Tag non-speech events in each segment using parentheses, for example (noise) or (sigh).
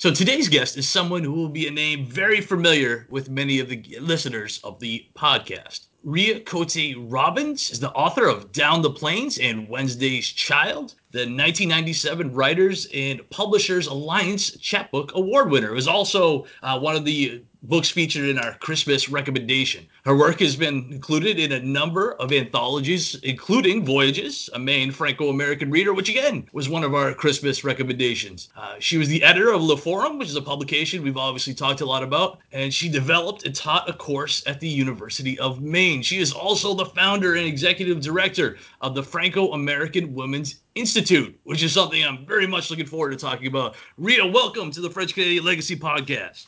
So today's guest is someone who will be a name very familiar with many of the listeners of the podcast. Rhea Côté Robbins is the author of Down the Plains and Wednesday's Child, the 1997 Writers and Publishers Alliance Chapbook Award winner. It was also uh, one of the books featured in our Christmas recommendation. Her work has been included in a number of anthologies, including Voyages, a Maine Franco American reader, which again was one of our Christmas recommendations. Uh, she was the editor of Le Forum, which is a publication we've obviously talked a lot about, and she developed and taught a course at the University of Maine. She is also the founder and executive director of the Franco American Women's Institute, which is something I'm very much looking forward to talking about. Rhea, welcome to the French Canadian Legacy Podcast.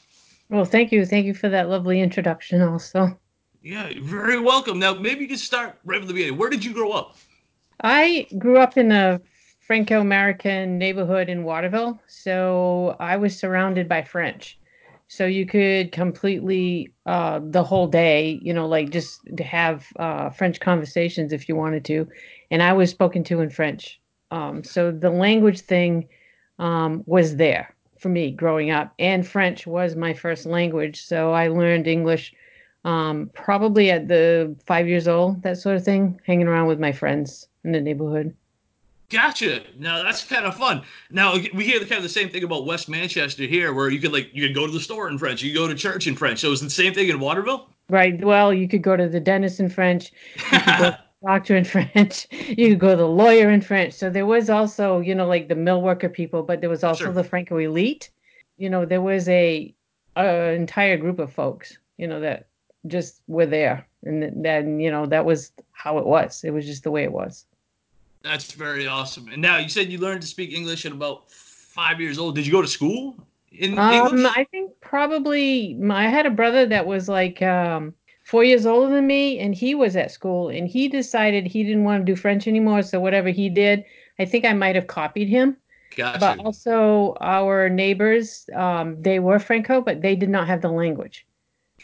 Well, thank you. Thank you for that lovely introduction, also. Yeah, very welcome. Now, maybe you can start right from the beginning. Where did you grow up? I grew up in a Franco American neighborhood in Waterville. So I was surrounded by French. So you could completely, uh, the whole day, you know, like just to have uh, French conversations if you wanted to. And I was spoken to in French. Um, so the language thing um, was there for me growing up, and French was my first language. So I learned English um, probably at the five years old, that sort of thing, hanging around with my friends in the neighborhood. Gotcha. Now that's kind of fun. Now we hear the kind of the same thing about West Manchester here, where you could like you could go to the store in French, you could go to church in French. So it's the same thing in Waterville. Right. Well, you could go to the dentist in French. (laughs) You could go doctor in (laughs) French. You could go to the lawyer in French. So there was also, you know, like the mill worker people, but there was also Sure. the Franco elite. You know, there was a, a entire group of folks, you know, that just were there, and then you know that was how it was. It was just the way it was. That's very awesome. And now you said you learned to speak English at about five years old. Did you go to school in Um, English? I think probably my, I had a brother that was like um, four years older than me, and he was at school, and he decided he didn't want to do French anymore. So whatever he did, I think I might have copied him. Gotcha. But also our neighbors, um, they were Franco, but they did not have the language.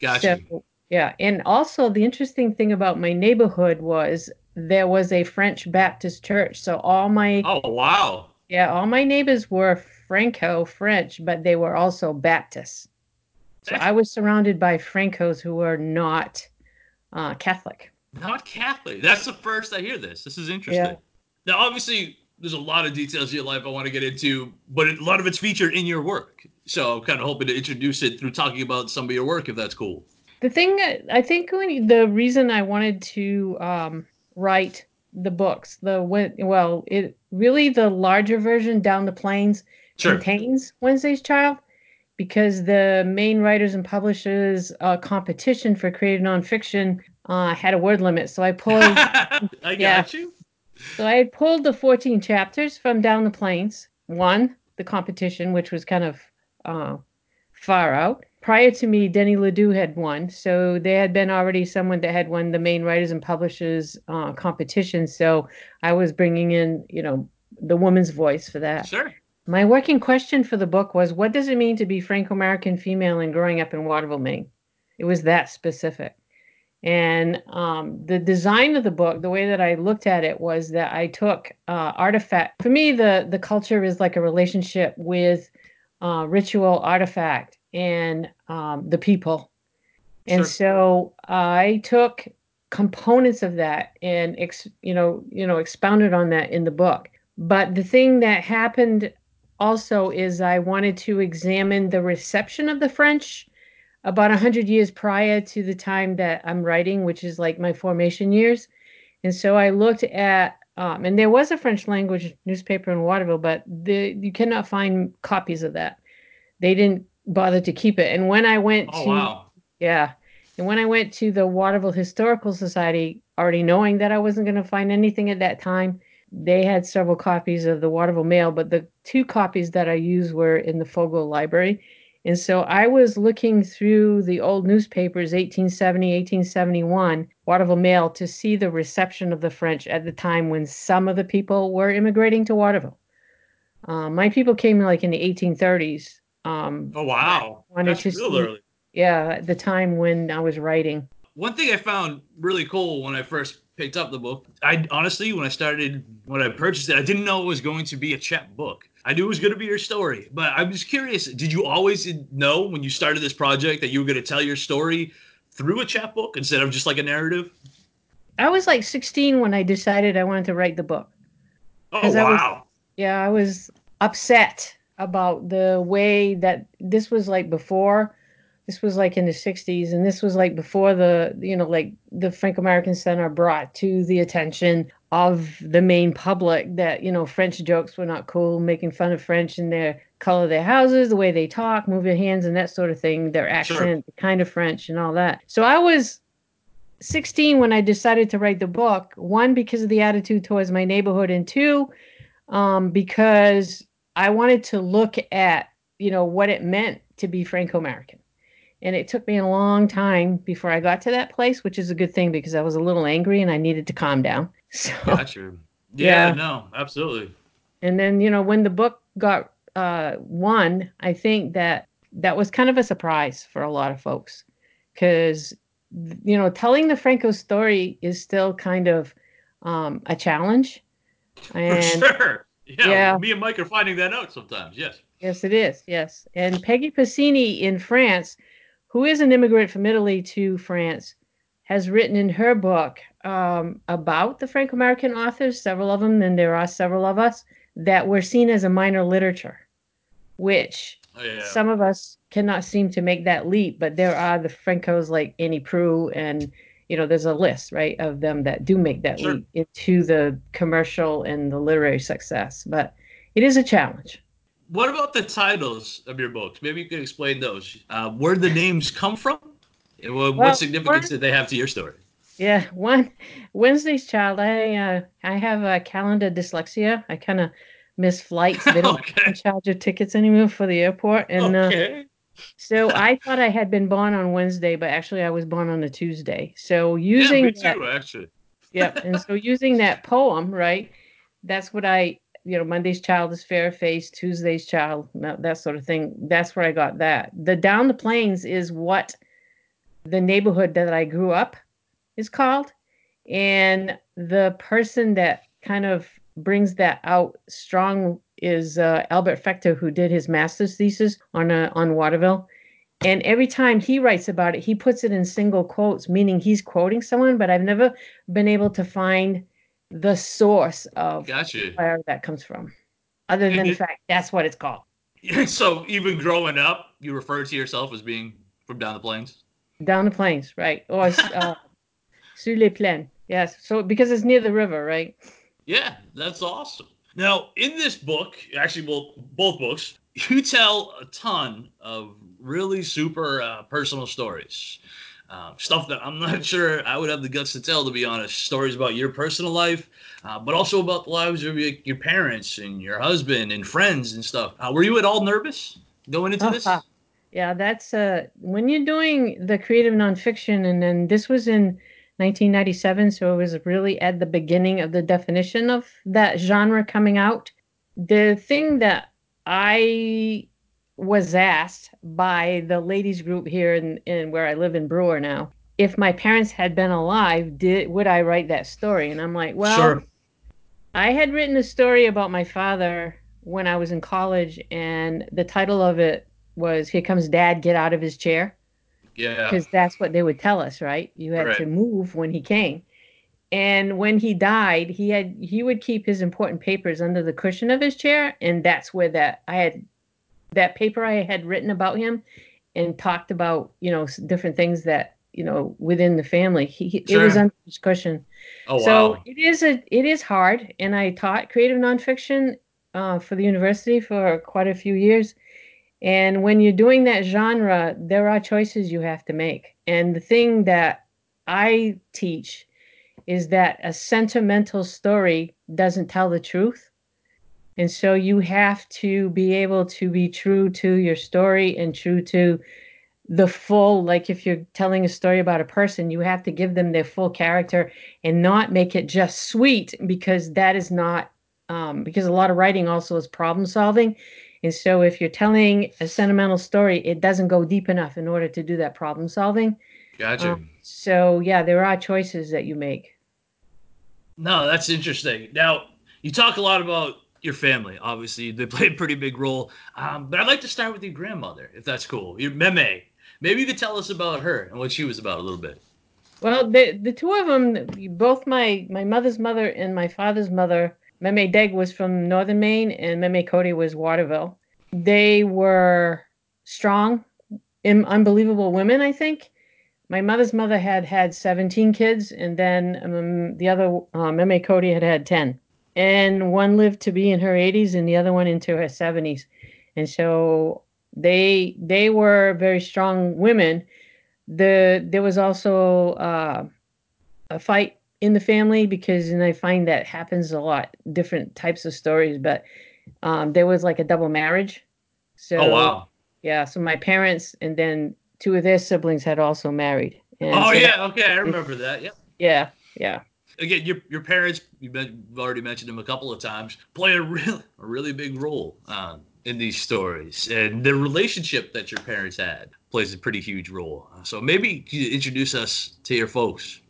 gotcha. So yeah, and also the interesting thing about my neighborhood was there was a French Baptist church. So all my oh wow. yeah, all my neighbors were Franco French, but they were also Baptists. So I was surrounded by Francos who were not uh, Catholic. Not Catholic. That's the first I hear this. This is interesting. Yeah. Now, obviously, there's a lot of details of your life I want to get into, but a lot of it's featured in your work. So I'm kind of hoping to introduce it through talking about some of your work, if that's cool. The thing that I think when the reason I wanted to um, write the books, the when- well, it really the larger version down the plains Sure. contains Wednesday's Child because the Maine writers and publishers uh, competition for creative nonfiction uh, had a word limit. So I pulled (laughs) I got Yeah. you. so I had pulled the 14 chapters from Down the Plains, won the competition, which was kind of uh, far out. Prior to me, Denny Ledoux had won. So there had been already someone that had won the Maine writers and publishers uh, competition. So I was bringing in, you know, the woman's voice for that. Sure. My working question for the book was what does it mean to be Franco American female and growing up in Waterville, Maine? It was that specific. And um, the design of the book, the way that I looked at it was that I took uh, artifact. For me, the, the culture is like a relationship with uh, ritual, artifact, and um, the people. And Sure. so I took components of that and ex, you know you know expounded on that in the book. But the thing that happened also is I wanted to examine the reception of the French about 100 years prior to the time that I'm writing, which is like my formation years. And so I looked at, um, and there was a French language newspaper in Waterville, but the, you cannot find copies of that. They didn't bother to keep it. And when I went Oh to, wow. yeah. And when I went to the Waterville Historical Society, already knowing that I wasn't going to find anything at that time, they had several copies of the Waterville Mail, but the two copies that I used were in the Fogo Library. And so I was looking through the old newspapers, 1870, 1871, Waterville Mail, to see the reception of the French at the time when some of the people were immigrating to Waterville. Um, my people came like in the 1830s. Um, oh wow, wanted that's to real see- early. yeah, at the time when I was writing. One thing I found really cool when I first picked up the book, I honestly, when I started, when I purchased it, I didn't know it was going to be a chap book. I knew it was going to be your story, but I was curious. Did you always know when you started this project that you were going to tell your story through a chap book instead of just like a narrative? I was like 16 when I decided I wanted to write the book. Oh 'Cause I was- wow! Yeah, I was upset about the way that this was like before. This was like in the 60s, and this was like before the, you know, like the Franco American Center brought to the attention of the Maine public that, you know, French jokes were not cool, making fun of French and their color of their houses, the way they talk, move their hands, and that sort of thing, their accent, the kind of French, and all that. So I was 16 when I decided to write the book. One, because of the attitude towards my neighborhood, and two, um, because I wanted to look at, you know, what it meant to be Franco American. And it took me a long time before I got to that place, which is a good thing because I was a little angry and I needed to calm down. (laughs) So, Gotcha. (laughs) Yeah, Yeah. no, absolutely. and then, you know, when the book got uh, won, I think that that was kind of a surprise for a lot of folks because, you know, telling the Franco story is still kind of um, a challenge. (laughs) For And sure. Yeah, Yeah. me and Mike are finding that out sometimes. Yes. Yes, it is. Yes. And Peggy Pacini in France, who is an immigrant from Italy to France, has written in her book um, about the Franco American authors, several of them, and there are several of us, that were seen as a minor literature, which Oh, yeah. some of us cannot seem to make that leap. But there are the Francos like Annie Proulx, and, you know, there's a list, right, of them that do make that Sure. leap into the commercial and the literary success. But it is a challenge. What about the titles of your books? Maybe you could explain those. Uh, where the names come from? And what, Well, what significance one- did they have to your story? Yeah, one Wednesday's child. I uh, I have a calendar dyslexia. I kind of miss flights. They don't (laughs) Okay. charge your tickets anymore for the airport, and uh, so I thought I had been born on Wednesday, but actually I was born on a Tuesday. So using yeah, me that, too, actually. yep, and so using that poem, right? That's what I, you know, Monday's child is fair faced, Tuesday's child, that sort of thing. That's where I got that. The down the plains is what the neighborhood that I grew up is called, and the person that kind of brings that out strong is uh, Albert Fechter, who did his master's thesis on uh, on Waterville. And every time he writes about it, he puts it in single quotes, meaning he's quoting someone. But I've never been able to find the source of Gotcha. where that comes from, other than the fact that's what it's called. (laughs) so even growing up, you refer to yourself as being from down the plains? Down the plains, right? Or (laughs) uh, sur les plaines. Yes. So because it's near the river, right? Yeah, that's awesome. Now, in this book, actually, well, both books, you tell a ton of really super uh, personal stories. Uh, stuff that I'm not (laughs) sure I would have the guts to tell, to be honest. Stories about your personal life, uh, but also about the lives of your, your parents and your husband and friends and stuff. Uh, were you at all nervous going into this? (laughs) Yeah, that's uh when you're doing the creative nonfiction, and then this was in 1997, so it was really at the beginning of the definition of that genre coming out. The thing that I was asked by the ladies group here in, in where I live in Brewer now, if my parents had been alive, did would I write that story? And I'm like, well, sure. I had written a story about my father when I was in college, and the title of it was "Here Comes Dad, Get Out of His Chair," Yeah. because that's what they would tell us, right? You had to move when he came, and when he died, he had he would keep his important papers under the cushion of his chair, and that's where that I had that paper I had written about him and talked about you know different things that you know within the family. He, he- it was Sure. under his cushion. Oh, so wow. it is a it is hard, and I taught creative nonfiction uh, for the university for quite a few years. And when you're doing that genre, there are choices you have to make. And the thing that I teach is that a sentimental story doesn't tell the truth. And so you have to be able to be true to your story and true to the full like if you're telling a story about a person you have to give them their full character and not make it just sweet because that is not um, because a lot of writing also is problem solving. And so if you're telling a sentimental story it doesn't go deep enough in order to do that problem solving. Gotcha. um, so yeah there are choices that you make. No that's interesting. Now you talk a lot about your family obviously they play a pretty big role um, but i'd like to start with your grandmother if that's cool your meme Maybe you could tell us about her and what she was about a little bit. Well, the the two of them, both my my mother's mother and my father's mother, Meme Deg was from northern Maine and Meme Côté was Waterville. They were strong, unbelievable women. I think my mother's mother had had 17 kids, and then um, the other uh, Meme Côté had had 10, and one lived to be in her 80s, and the other one into her 70s, and so they they were very strong women. The there was also uh, a fight in the family because, and I find that happens a lot, different types of stories. But um, there was like a double marriage. So, oh wow, yeah. So my parents and then two of their siblings had also married. And oh so yeah, okay, I remember that. Yep. Yeah, yeah. Again, your your parents, you've, already mentioned them a couple of times, play a real a really big role um, in these stories, and the relationship that your parents had plays a pretty huge role. So maybe you introduce us to your folks.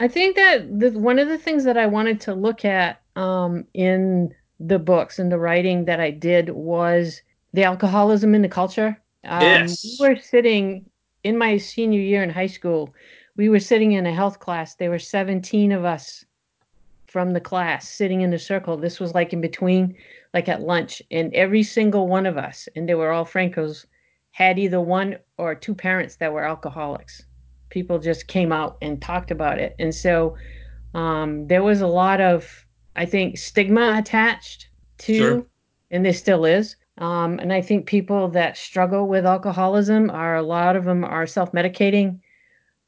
I think that the, one of the things that I wanted to look at um, in the books and the writing that I did was the alcoholism in the culture. Um, yes. We were sitting in my senior year in high school. We were sitting in a health class. There were 17 of us from the class sitting in a circle. This was like in between like at lunch, and every single one of us, and they were all Francos, had either one or two parents that were alcoholics. People just came out and talked about it. And so um, there was a lot of, I think, stigma attached to, sure. and there still is. Um, and I think people that struggle with alcoholism are a lot of them are self medicating.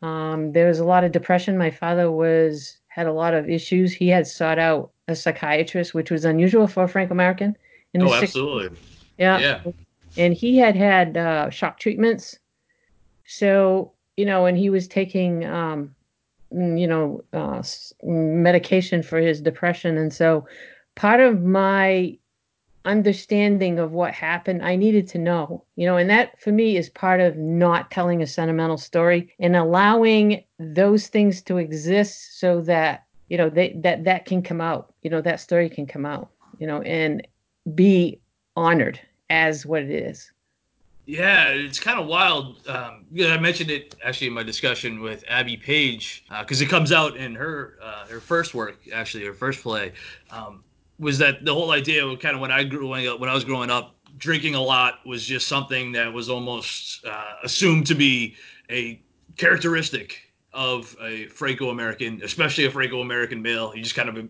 Um, there was a lot of depression. My father was had a lot of issues. He had sought out a psychiatrist, which was unusual for a Franco American. Oh, absolutely. Yeah. Yeah. And he had had uh, shock treatments. So, you know, and he was taking, um, mm, you know, uh, medication for his depression. And so part of my understanding of what happened, I needed to know, you know, and that for me is part of not telling a sentimental story and allowing those things to exist so that you know they, that that can come out you know that story can come out you know and be honored as what it is. Yeah it's kind of wild um, i mentioned it actually in my discussion with Abby Paige because uh, it comes out in her uh, her first work actually her first play. Um, was that the whole idea of kind of when i grew when i was growing up drinking a lot was just something that was almost uh, assumed to be a characteristic of a Franco-American, especially a Franco-American male. He just kind of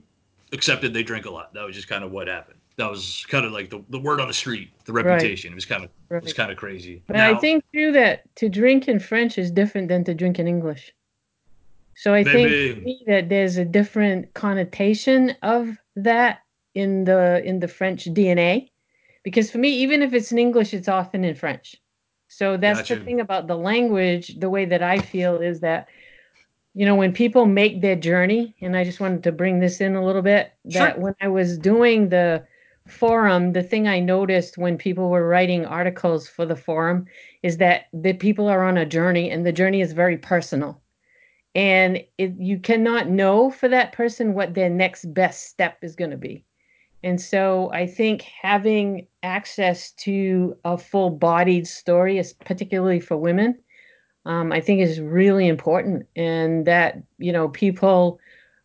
accepted they drink a lot. That was just kind of what happened. That was kind of like the, the word on the street, the reputation. Right. It was kind of right. it was kind of crazy. But now, I think too that to drink in French is different than to drink in English. So I maybe. think that there's a different connotation of that in the in the French DNA, because for me, even if it's in English, it's often in French. So that's gotcha. the thing about the language. The way that I feel is that you know when people make their journey and i just wanted to bring this in a little bit that sure. when i was doing the forum the thing i noticed when people were writing articles for the forum is that the people are on a journey and the journey is very personal and it, you cannot know for that person what their next best step is going to be and so i think having access to a full bodied story is particularly for women um, I think is really important, and that you know people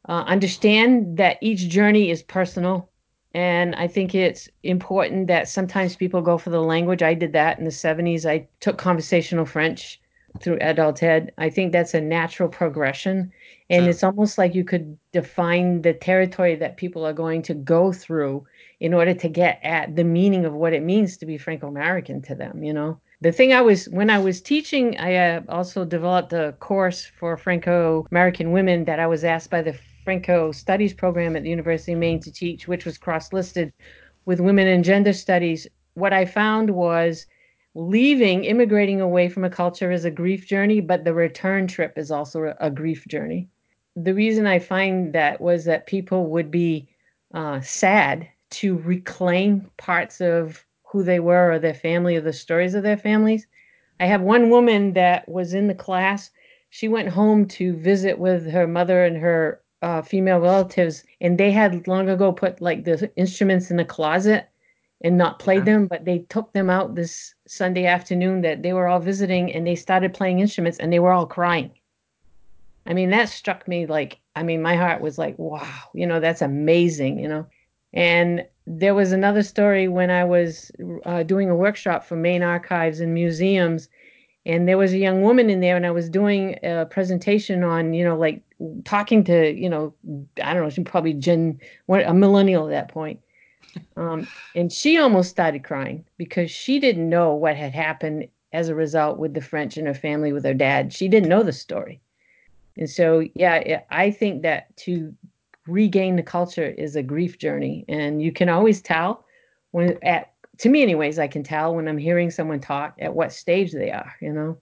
uh, understand that each journey is personal. And I think it's important that sometimes people go for the language. I did that in the 70s. I took conversational French through adult ed. I think that's a natural progression. And it's almost like you could define the territory that people are going to go through in order to get at the meaning of what it means to be Franco American to them, you know? the thing I was when I was teaching, I uh, also developed a course for Franco American women that I was asked by the Franco Studies program at the University of Maine to teach, which was cross listed with women and gender studies, what I found was leaving, immigrating away from a culture is a grief journey, but the return trip is also a grief journey. The reason I find that was that people would be uh, sad to reclaim parts of who they were or their family or the stories of their families. I have one woman that was in the class. She went home to visit with her mother and her uh, female relatives, and they had long ago put like the instruments in the closet and not played okay. them, but they took them out this Sunday afternoon that they were all visiting and they started playing instruments and they were all crying. I mean, that struck me like, I mean, my heart was like, wow, you know, that's amazing, you know. And there was another story when I was uh, doing a workshop for Maine Archives and Museums, and there was a young woman in there, and I was doing a presentation on, you know, like talking to, you know, I don't know, she probably Gen, a millennial at that point um, and she almost started crying because she didn't know what had happened as a result with the French and her family with her dad. She didn't know the story. And so, yeah, I think that to regain the culture is a grief journey. And you can always tell when, at, to me, anyways, I can tell when I'm hearing someone talk at what stage they are, you know?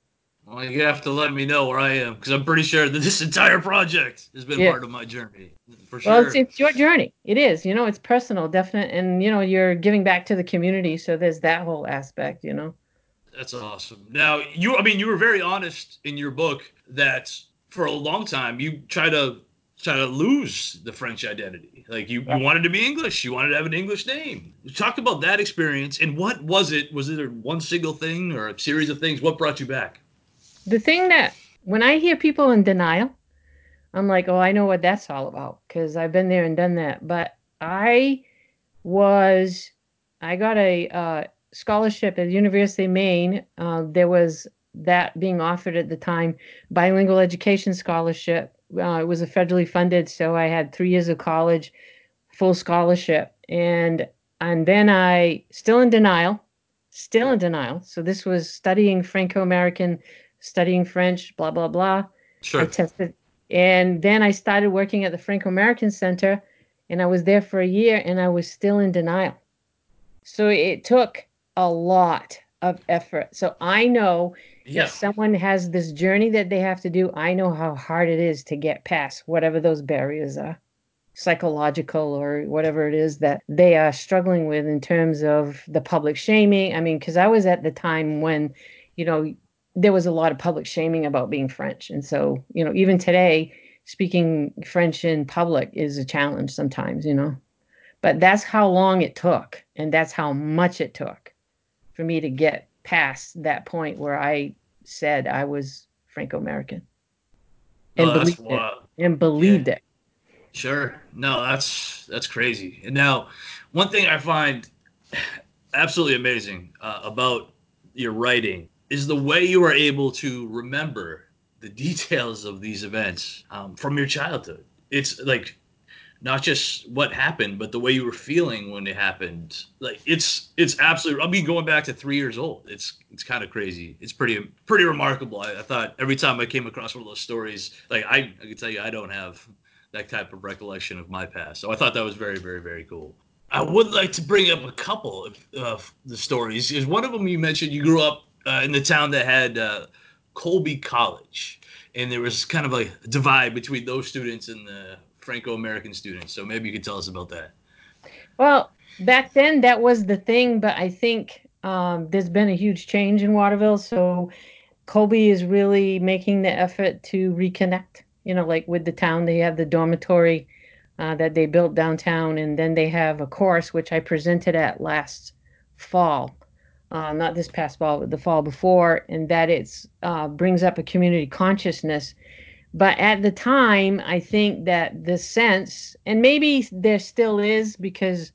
Well, you have to let me know where I am because I'm pretty sure that this entire project has been yeah. part of my journey. For sure. Well, it's, it's your journey. It is. You know, it's personal, definite, and you know, you're giving back to the community. So there's that whole aspect. You know. That's awesome. Now, you, I mean, you were very honest in your book that for a long time you try to try to lose the French identity. Like you, you wanted to be English. You wanted to have an English name. You talked about that experience and what was it? Was it one single thing or a series of things? What brought you back? The thing that when I hear people in denial, I'm like, oh, I know what that's all about because I've been there and done that. But I was, I got a uh, scholarship at University of Maine. Uh, there was that being offered at the time, bilingual education scholarship. Uh, it was a federally funded, so I had three years of college, full scholarship, and and then I still in denial, still in denial. So this was studying Franco-American studying French, blah, blah, blah. Sure. I tested. And then I started working at the Franco American Center, and I was there for a year, and I was still in denial. So it took a lot of effort. So I know if someone has this journey that they have to do, I know how hard it is to get past whatever those barriers are psychological or whatever it is that they are struggling with in terms of the public shaming. I mean, because I was at the time when, you know, there was a lot of public shaming about being French. And so, you know, even today, speaking French in public is a challenge sometimes, you know. But that's how long it took. And that's how much it took for me to get past that point where I said I was Franco American. And, oh, believed it, and believed yeah. it. Sure. No, that's that's crazy. And now, one thing I find (sighs) absolutely amazing uh, about your writing is the way you are able to remember the details of these events um, from your childhood. It's like not just what happened, but the way you were feeling when it happened. Like it's it's absolutely. I mean, going back to three years old, it's it's kind of crazy. It's pretty pretty remarkable. I, I, thought every time I came across one of those stories, like I I can tell you, I don't have that type of recollection of my past. So I thought that was very very very cool. I would like to bring up a couple of, of the stories. Is one of them you mentioned you grew up uh, in the town that had uh, Colby College, and there was kind of a divide between those students and the Franco-American students. So maybe you could tell us about that. Well, back then that was the thing, but I think um, there's been a huge change in Waterville. So Colby is really making the effort to reconnect. You know, like with the town, they have the dormitory uh, that they built downtown, and then they have a course which I presented at last fall uh, not this past fall, but the fall before, and that it uh, brings up a community consciousness. But at the time, I think that the sense, and maybe there still is, because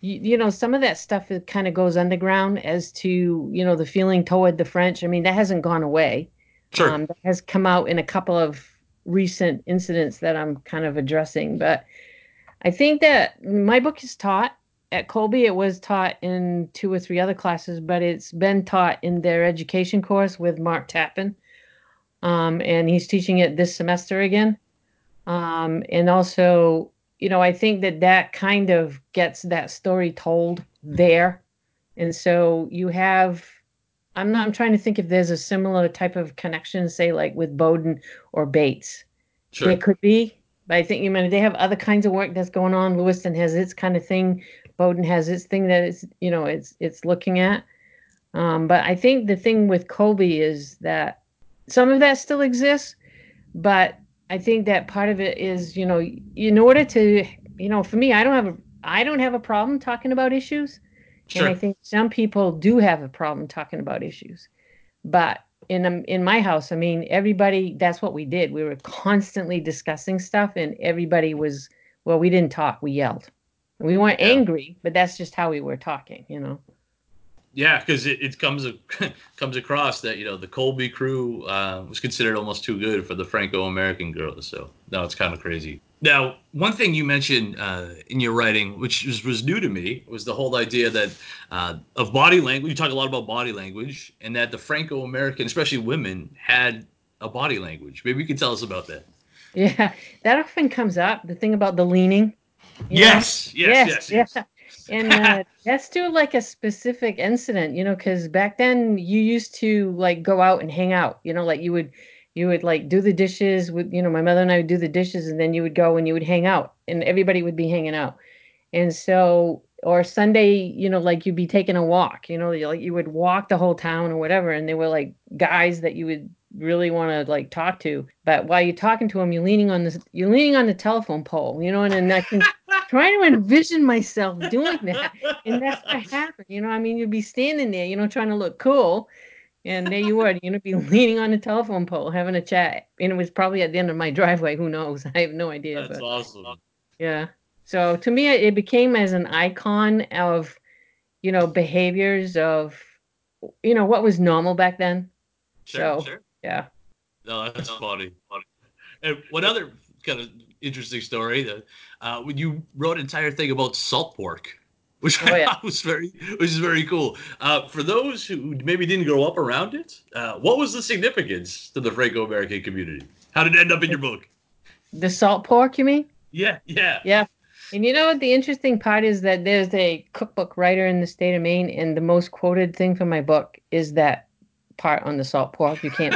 you, you know some of that stuff kind of goes underground as to you know the feeling toward the French. I mean that hasn't gone away. Sure, um, that has come out in a couple of recent incidents that I'm kind of addressing, but. I think that my book is taught at Colby, it was taught in two or three other classes, but it's been taught in their education course with Mark Tappan. Um, and he's teaching it this semester again. Um, and also, you know, I think that that kind of gets that story told there. And so you have, I'm not, I'm trying to think if there's a similar type of connection, say like with Bowdoin or Bates. Sure. There could be, but I think you mean they have other kinds of work that's going on. Lewiston has its kind of thing. Bowdoin has its thing that it's, you know, it's it's looking at. Um, but I think the thing with Colby is that some of that still exists, but I think that part of it is, you know, in order to, you know, for me, I don't have a, I don't have a problem talking about issues, Sure. and I think some people do have a problem talking about issues. But in um, in my house, I mean, everybody, that's what we did. We were constantly discussing stuff, and everybody was, well, we didn't talk, we yelled. We weren't Yeah. angry, but that's just how we were talking, you know. Yeah, because it, it comes a, (laughs) comes across that you know the Colby crew uh, was considered almost too good for the Franco-American girls. So no, it's kind of crazy. Now, one thing you mentioned uh, in your writing, which was, was new to me, was the whole idea that uh, of body language. You talk a lot about body language, and that the Franco-American, especially women, had a body language. Maybe you could tell us about that. Yeah, that often comes up. The thing about the leaning. Yes, yes, yes, yes. (laughs) And uh, (laughs) that's to like a specific incident, you know, because back then you used to like go out and hang out, you know, like you would, you would like do the dishes with, you know, my mother and I would do the dishes, and then you would go and you would hang out, and everybody would be hanging out, and so or Sunday, you know, like you'd be taking a walk, you know, like you would walk the whole town or whatever, and they were like guys that you would really want to like talk to, but while you're talking to them, you're leaning on this, you're leaning on the telephone pole, you know, and, and I can trying to envision myself doing that, and that's what (laughs) happened, you know. I mean, you'd be standing there, you know, trying to look cool, and there you were, you know, be (laughs) leaning on a telephone pole having a chat, and it was probably at the end of my driveway. Who knows? (laughs) I have no idea. That's but awesome. yeah. So to me, it became as an icon of, you know, behaviors of, you know, what was normal back then. Sure, So- sure. Yeah. No, that's funny. And one other kind of interesting story that uh, when you wrote an entire thing about salt pork, (laughs) which Oh, I yeah. thought was very, which is very cool. Uh, for those who maybe didn't grow up around it, uh, what was the significance to the Franco-American community? How did it end up in your book? The salt pork, you mean? Yeah, yeah. Yeah. And you know what? The interesting part is that there's a cookbook writer in the state of Maine, and the most quoted thing from my book is that part on the salt pork. You can't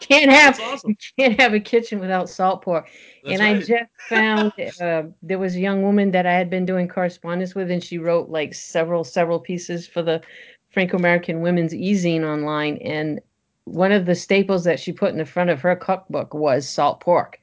can't have awesome. you (laughs) can't have a kitchen without salt pork. That's and I just found uh, there was a young woman that I had been doing correspondence with, and she wrote like several several pieces for the Franco-American Women's e-zine online. And one of the staples that she put in the front of her cookbook was salt pork.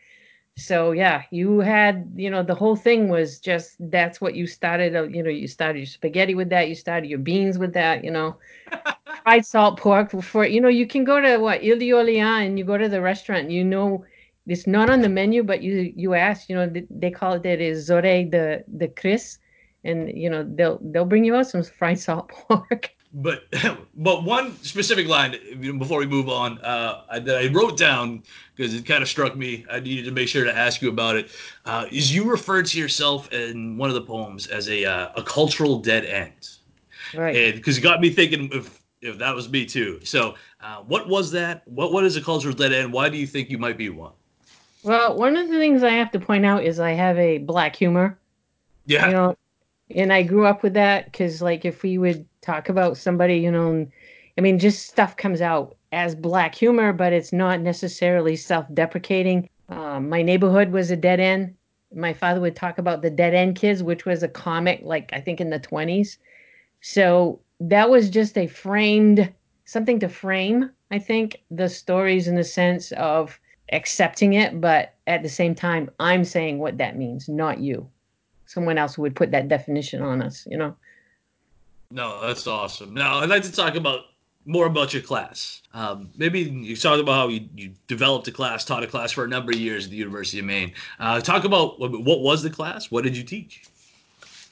So yeah, you had you know the whole thing was just that's what you started. uh, You know, you started your spaghetti with that. You started your beans with that. You know, (laughs) fried salt pork for you know you can go to what Ile d'Orléans and you go to the restaurant and you know it's not on the menu but you you ask you know they call it that is oreille de de Chris and you know they'll they'll bring you out some fried salt (laughs) pork. But (laughs) but one specific line before we move on uh, I- that I wrote down because it kind of struck me. I needed to make sure to ask you about it. Uh, is you referred to yourself in one of the poems as a uh, a cultural dead end, right. because it got me thinking if that was me too. So uh, what was that? What what is a cultural dead end? Why do you think you might be one? Well, one of the things I have to point out is I have a black humor. Yeah, you know and i grew up with that because like if we would talk about somebody you know i mean just stuff comes out as black humor but it's not necessarily self-deprecating um, my neighborhood was a dead end my father would talk about the dead end kids which was a comic like i think in the 20s so that was just a framed something to frame i think the stories in the sense of accepting it but at the same time i'm saying what that means not you someone else would put that definition on us, you know. No, that's awesome. Now, I'd like to talk about more about your class. Um, maybe you talked about how you, you developed a class, taught a class for a number of years at the University of Maine. Uh, talk about what, what was the class? What did you teach?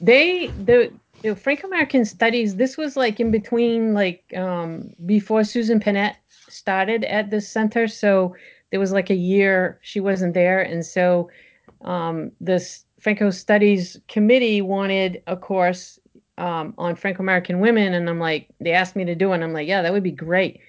They the the Franco American studies, this was like in between like um before Susan Pinette started at this center. So there was like a year she wasn't there. And so um this Franco Studies Committee wanted a course um, on Franco American women, and I'm like, they asked me to do it, and I'm like, yeah, that would be great.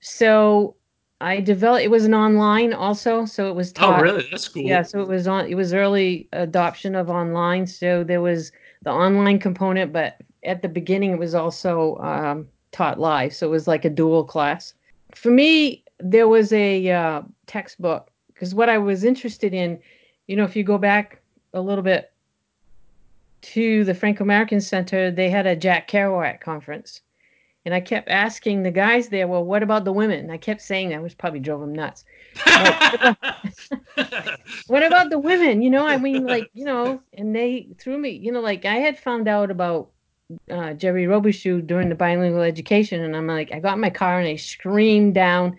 So I developed. It was an online also, so it was taught. Oh, really? That's cool. Yeah, so it was on. It was early adoption of online, so there was the online component, but at the beginning it was also um, taught live, so it was like a dual class. For me, there was a uh, textbook because what I was interested in, you know, if you go back a little bit to the Franco American Center, they had a Jack Kerouac conference. And I kept asking the guys there, well, what about the women? And I kept saying that, which probably drove them nuts. (laughs) (laughs) what about the women? You know, I mean, like, you know, and they threw me, you know, like I had found out about uh, Jerry Robichaud during the bilingual education. And I'm like, I got in my car and I screamed down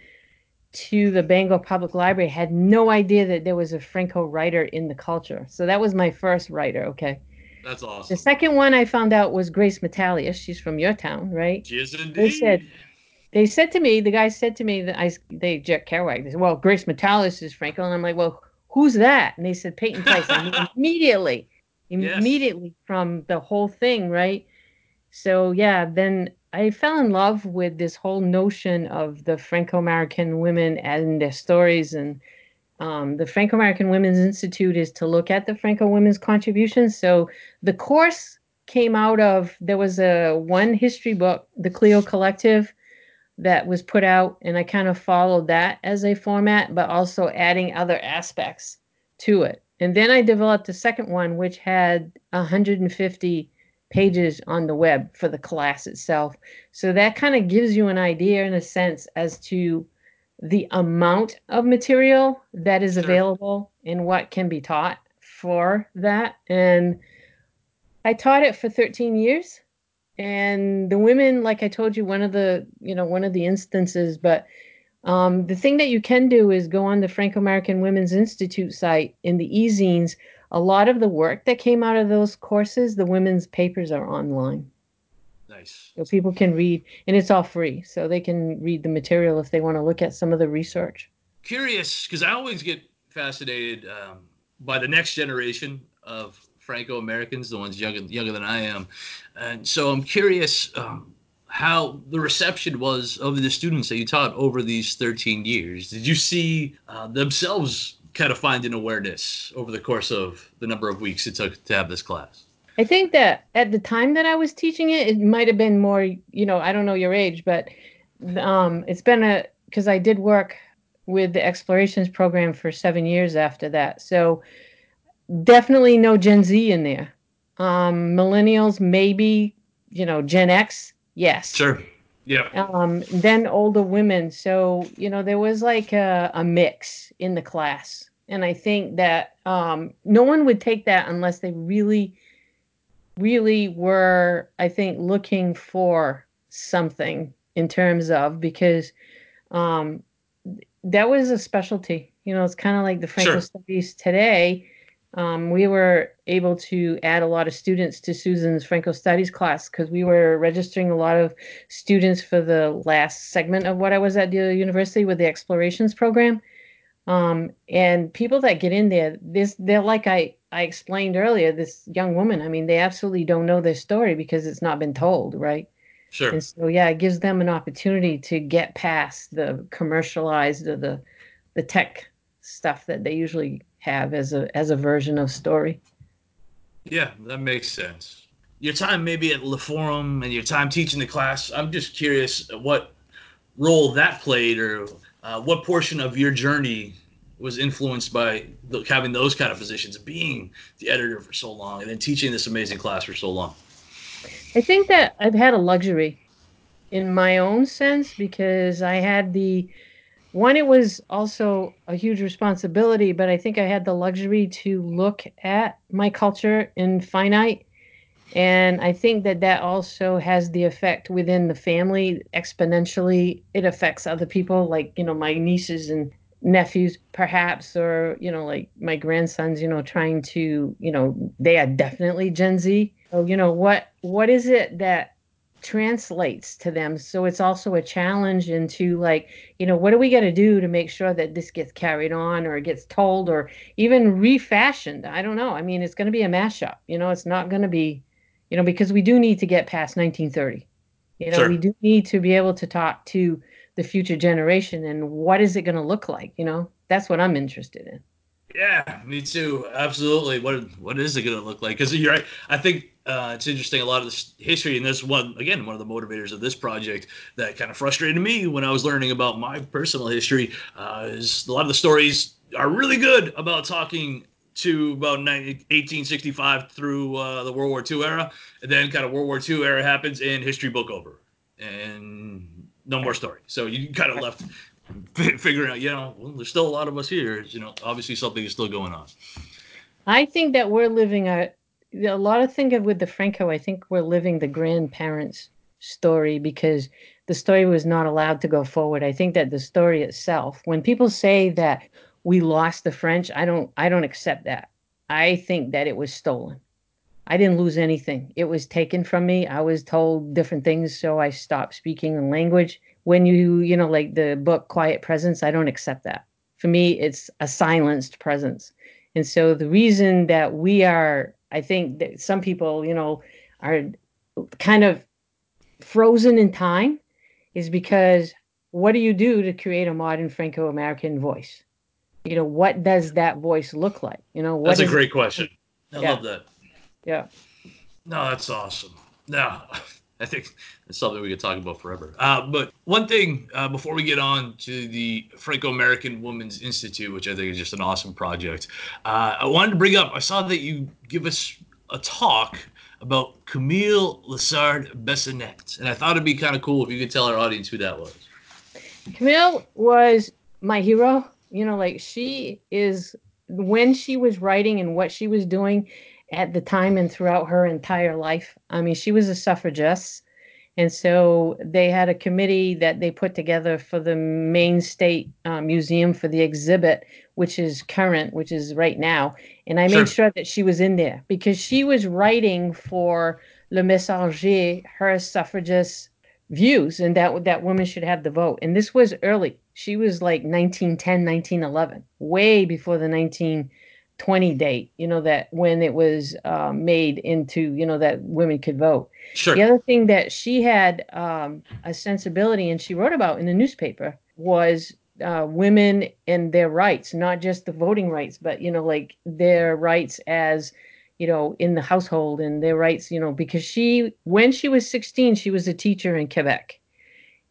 to the Bangor Public Library. had no idea that there was a Franco writer in the culture. So that was my first writer. Okay. That's awesome. The second one I found out was Grace Metalious. She's from your town, right? She is indeed. They said, they said to me, the guy said to me that I, they, Jack Kerouac, they said, well, Grace Metalious is Franco. And I'm like, well, who's that? And they said, Peyton Place. (laughs) immediately, yes. immediately from the whole thing, right? So yeah, then I fell in love with this whole notion of the Franco American women and their stories and um, the Franco American Women's Institute is to look at the Franco women's contributions. So the course came out of there was a one history book, the Clio Collective, that was put out, and I kind of followed that as a format, but also adding other aspects to it. And then I developed a second one, which had 150 pages on the web for the class itself. So that kind of gives you an idea, in a sense, as to the amount of material that is available and what can be taught for that. And I taught it for 13 years. And the women, like I told you, one of the, you know, one of the instances, but um, the thing that you can do is go on the Franco American Women's Institute site in the e-zines. A lot of the work that came out of those courses, the women's papers are online. Nice. So people can read, and it's all free, so they can read the material if they want to look at some of the research. Curious, because I always get fascinated um, by the next generation of Franco Americans, the ones younger younger than I am, and so I'm curious um, how the reception was of the students that you taught over these 13 years. Did you see uh, themselves kind of find an awareness over the course of the number of weeks it took to have this class? I think that at the time that I was teaching it, it might have been more, you know, I don't know your age, but um, it's been a, because I did work with the explorations program for seven years after that. So definitely no Gen Z in there. Um, millennials, maybe, you know, Gen X, yes. Sure. Yeah. Um, then older women. So, you know, there was like a, a mix in the class. And I think that um, no one would take that unless they really really were, I think, looking for something in terms of because um, that was a specialty. You know, it's kind of like the Franco sure. studies today. Um, we were able to add a lot of students to Susan's Franco Studies class because we were registering a lot of students for the last segment of what I was at the university with the explorations program. Um, and people that get in there, this they're like I I explained earlier, this young woman, I mean, they absolutely don't know their story because it's not been told, right? Sure. And so, yeah, it gives them an opportunity to get past the commercialized or the the tech stuff that they usually have as a as a version of story. Yeah, that makes sense. Your time maybe at La Forum and your time teaching the class, I'm just curious what role that played or uh, what portion of your journey was influenced by the, having those kind of positions, being the editor for so long, and then teaching this amazing class for so long? I think that I've had a luxury in my own sense because I had the one, it was also a huge responsibility, but I think I had the luxury to look at my culture in finite. And I think that that also has the effect within the family exponentially. It affects other people, like, you know, my nieces and nephews perhaps or you know like my grandsons you know trying to you know they are definitely gen z. So you know what what is it that translates to them? So it's also a challenge into like you know what are we going to do to make sure that this gets carried on or gets told or even refashioned? I don't know. I mean it's going to be a mashup you know? It's not going to be you know because we do need to get past 1930 you know sure. we do need to be able to talk to the the future generation and what is it going to look like you know? That's what i'm interested in. Yeah me too. Absolutely. What what is it going to look like? Because you're right. I think uh, it's interesting a lot of this history and this one again one of the motivators of this project that kind of frustrated me when i was learning about my personal history uh, is a lot of the stories are really good about talking to about 1865 through uh, the World War II era, and then kind of World War II era happens, and history book over, and no more story. So you kind of left (laughs) figuring out, you know, well, there's still a lot of us here. You know, obviously something is still going on. I think that we're living a a lot of thing with the Franco. I think we're living the grandparents' story because the story was not allowed to go forward. I think that the story itself, when people say that we lost the French. I don't I don't accept that. I think that it was stolen. I didn't lose anything. It was taken from me. I was told different things, so I stopped speaking the language. When you, you know, like the book Quiet Presence, I don't accept that. For me, it's a silenced presence. And so the reason that we are, I think that some people, you know, are kind of frozen in time is because what do you do to create a modern Franco American voice? You know what does that voice look like? You know that's a great it? question. I yeah. love that. Yeah. No that's awesome. No (laughs) i think it's something we could talk about forever. Uh, but one thing uh, before we get on to the franco-american women's institute which i think is just an awesome project uh, i wanted to bring up i saw that you give us a talk about camille lessard Bissonnette and i thought it'd be kind of cool if you could tell our audience who that was. Camille was my hero you know like she is when she was writing and what she was doing at the time and throughout her entire life i mean she was a suffragist and so they had a committee that they put together for the Maine State uh, Museum for the exhibit, which is current, which is right now. And I sure. made sure that she was in there because she was writing for Le Messager, her suffragist views and that that women should have the vote. And this was early. She was like 1910 1911 way before the 1920 date you know that when it was uh, made into you know that women could vote. Sure. The other thing that she had um, a sensibility and she wrote about in the newspaper was uh, women and their rights not just the voting rights but you know like their rights as you know, in the household and their rights, you know, because she, when she was 16, she was a teacher in Quebec.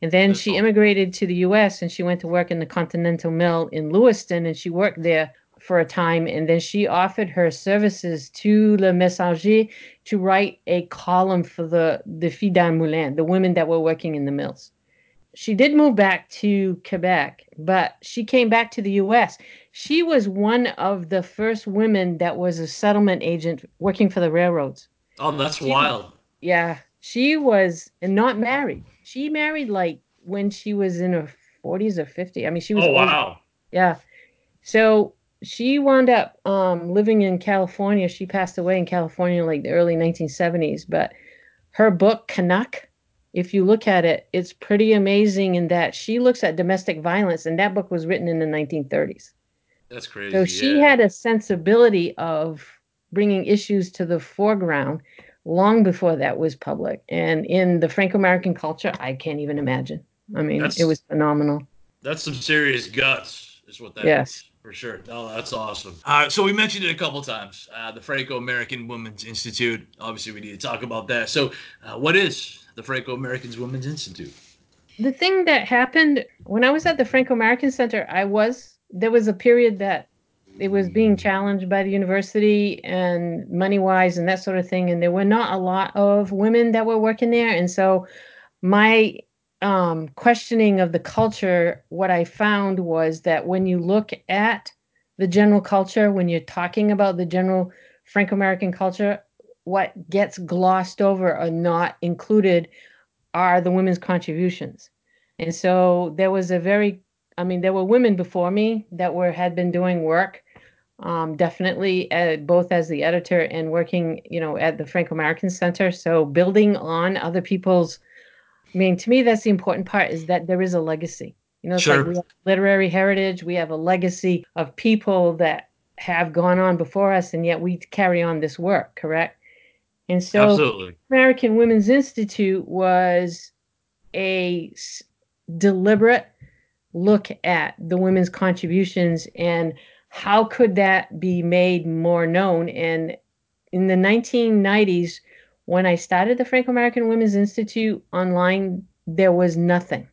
And then she immigrated to the US and she went to work in the Continental Mill in Lewiston and she worked there for a time. And then she offered her services to Le Messager to write a column for the, the Filles Moulin, the women that were working in the mills. She did move back to Quebec, but she came back to the US she was one of the first women that was a settlement agent working for the railroads. Oh, that's she, wild. Yeah, she was and not married. She married like when she was in her 40s or 50. I mean, she was. Oh wow. Yeah. So she wound up um, living in California. She passed away in California like the early 1970s. But her book Canuck, if you look at it, it's pretty amazing in that she looks at domestic violence, and that book was written in the 1930s. That's crazy. So she yeah. had a sensibility of bringing issues to the foreground long before that was public. And in the Franco American culture, I can't even imagine. I mean, that's, it was phenomenal. That's some serious guts, is what that yes. Is, for sure. Oh, that's awesome. Uh, so we mentioned it a couple times. Uh, the Franco American Women's Institute. Obviously, we need to talk about that. So, uh, what is the Franco American Women's Institute? The thing that happened when I was at the Franco American Center, I was there was a period that it was being challenged by the university and money wise and that sort of thing. And there were not a lot of women that were working there. And so my um, questioning of the culture what i found was that when you look at the general culture when you're talking about the general franco-american culture what gets glossed over or not included are the women's contributions. And so there was a very I mean, there were women before me that were had been doing work, um, definitely uh, both as the editor and working, you know, at the Franco American Center. So building on other people's. I mean, to me, that's the important part is that there is a legacy. You know, it's sure. like we have literary heritage. We have a legacy of people that have gone on before us, and yet we carry on this work. Correct. And so, Absolutely. American Women's Institute was a deliberate look at the women's contributions and how could that be made more known? And in the 1990s when i started the franco-american women's institute online there was nothing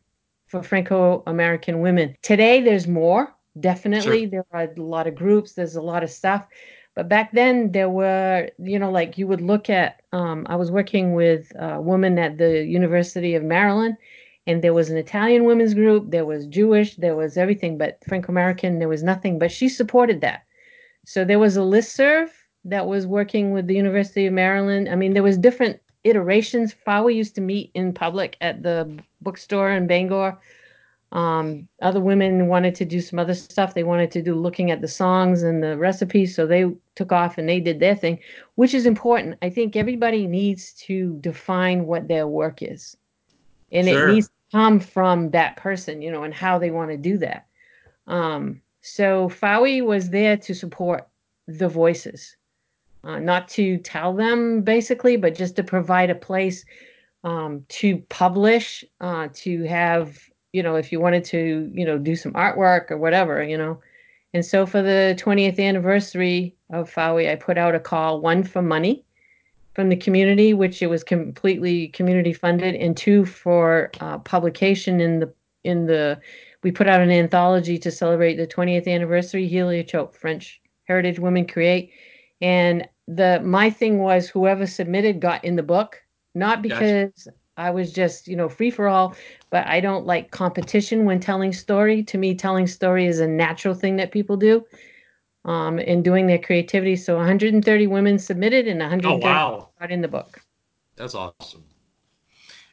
for franco-american women. Today there's more definitely. Sure. there are a lot of groups there's a lot of stuff. But back then there were you know like you would look at um, i was working with a woman at the university of maryland and there was an Italian women's group, there was Jewish, there was everything, but Franco American, there was nothing. But she supported that. So there was a list serve that was working with the University of Maryland. I mean, there was different iterations. FAWI used to meet in public at the bookstore in Bangor. Um, other women wanted to do some other stuff. They wanted to do looking at the songs and the recipes, so they took off and they did their thing, which is important. I think everybody needs to define what their work is, and sure. it needs come from that person, you know, and how they want to do that. Um, so FAWI was there to support the voices, uh, not to tell them basically, but just to provide a place um, to publish, uh, to have, you know, if you wanted to, you know, do some artwork or whatever, you know. And so for the 20th anniversary of FAWI, I put out a call, one for money, from the community, which it was completely community funded, and two for uh, publication in the in the. We put out an anthology to celebrate the 20th anniversary. Heliotrope, French Heritage Women Create, and the my thing was whoever submitted got in the book, not because gotcha. I was just you know free for all, but I don't like competition when telling story. To me, telling story is a natural thing that people do um, in doing their creativity. So 130 women submitted and 130 oh, wow. got in the book. That's awesome.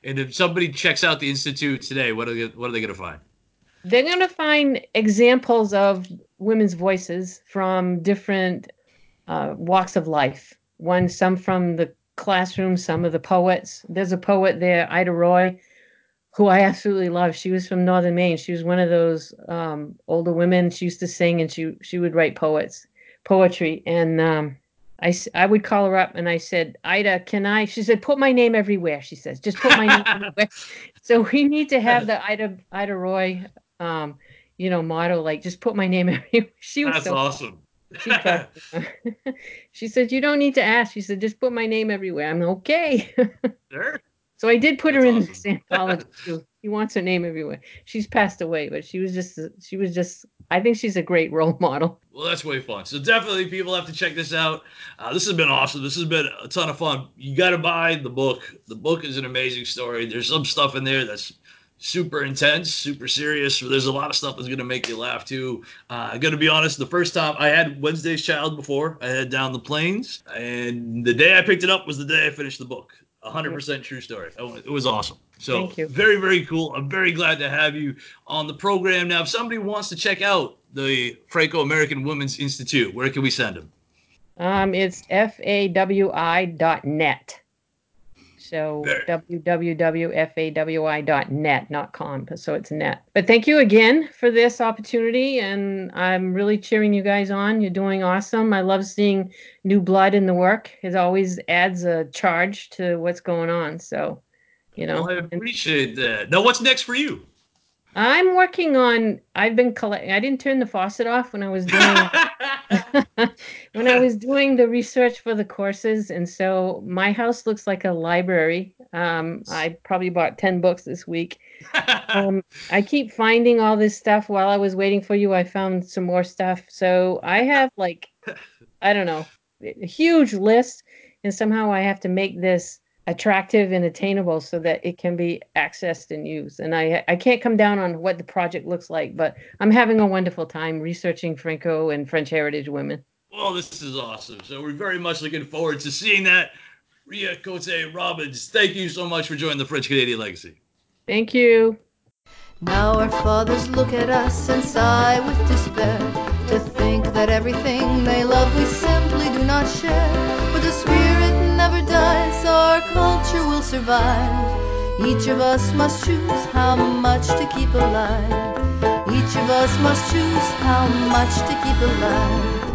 And if somebody checks out the institute today, what are they, what are they going to find? They're going to find examples of women's voices from different uh, walks of life. One, some from the classroom, some of the poets. There's a poet there, Ida Roy, who I absolutely love. She was from Northern Maine. She was one of those um, older women. She used to sing and she she would write poets, poetry. And um, I I would call her up and I said, Ida, can I? She said, put my name everywhere. She says, just put my name (laughs) everywhere. So we need to have the Ida Ida Roy, um, you know, motto like just put my name (laughs) everywhere. She was That's so awesome. She, (laughs) she said, You don't need to ask. She said, Just put my name everywhere. I'm okay. sure. So I did put That's her in awesome. this (laughs) anthology too. He wants her name everywhere. She's passed away, but she was just she was just I think she's a great role (laughs) model. Well, that's way fun. So definitely people have to check this out. Uh, this has been awesome. This has been a ton of fun. You got to buy the book. The book is an amazing story. There's some stuff in there that's super intense, super serious. There's a lot of stuff that's gonna make you laugh too. Uh, I'm gonna be honest. The first time I had Wednesday's Child before, I had Down the Plains, and the day I picked it up was the day I finished the book. 100% true story. It was awesome. So very, very cool. I'm very glad to have you on the program. Now, if somebody wants to check out the Franco American Women's Institute, where can we send them? Um, it's fawi.net. So www.fawi.net, not com. So it's net. But thank you again for this opportunity. And I'm really cheering you guys on. You're doing awesome. I love seeing new blood in the work. It always adds a charge to what's going on. So, you know. Well, I appreciate that. Now, what's next for you? I'm working on. I've been collecting. I didn't turn the faucet off when I was doing (laughs) when I was doing the research for the courses, and so my house looks like a library. Um, I probably bought ten books this week. (laughs) Um, I keep finding all this stuff while I was waiting for you. I found some more stuff, so I have like I don't know, a huge list, and somehow I have to make this attractive and attainable so that it can be accessed and used. And I I can't come down on what the project looks like, but I'm having a wonderful time researching Franco and French heritage women. Well, this is awesome. So we're very much looking forward to seeing that. Rhea Côté Robbins, thank you so much for joining the French Canadian Legacy. Thank you. Now our fathers look at us and sigh with despair to think that everything they love we simply do not share. But the spirit never dies, our culture will survive. Each of us must choose how much to keep alive. Each of us must choose how much to keep alive.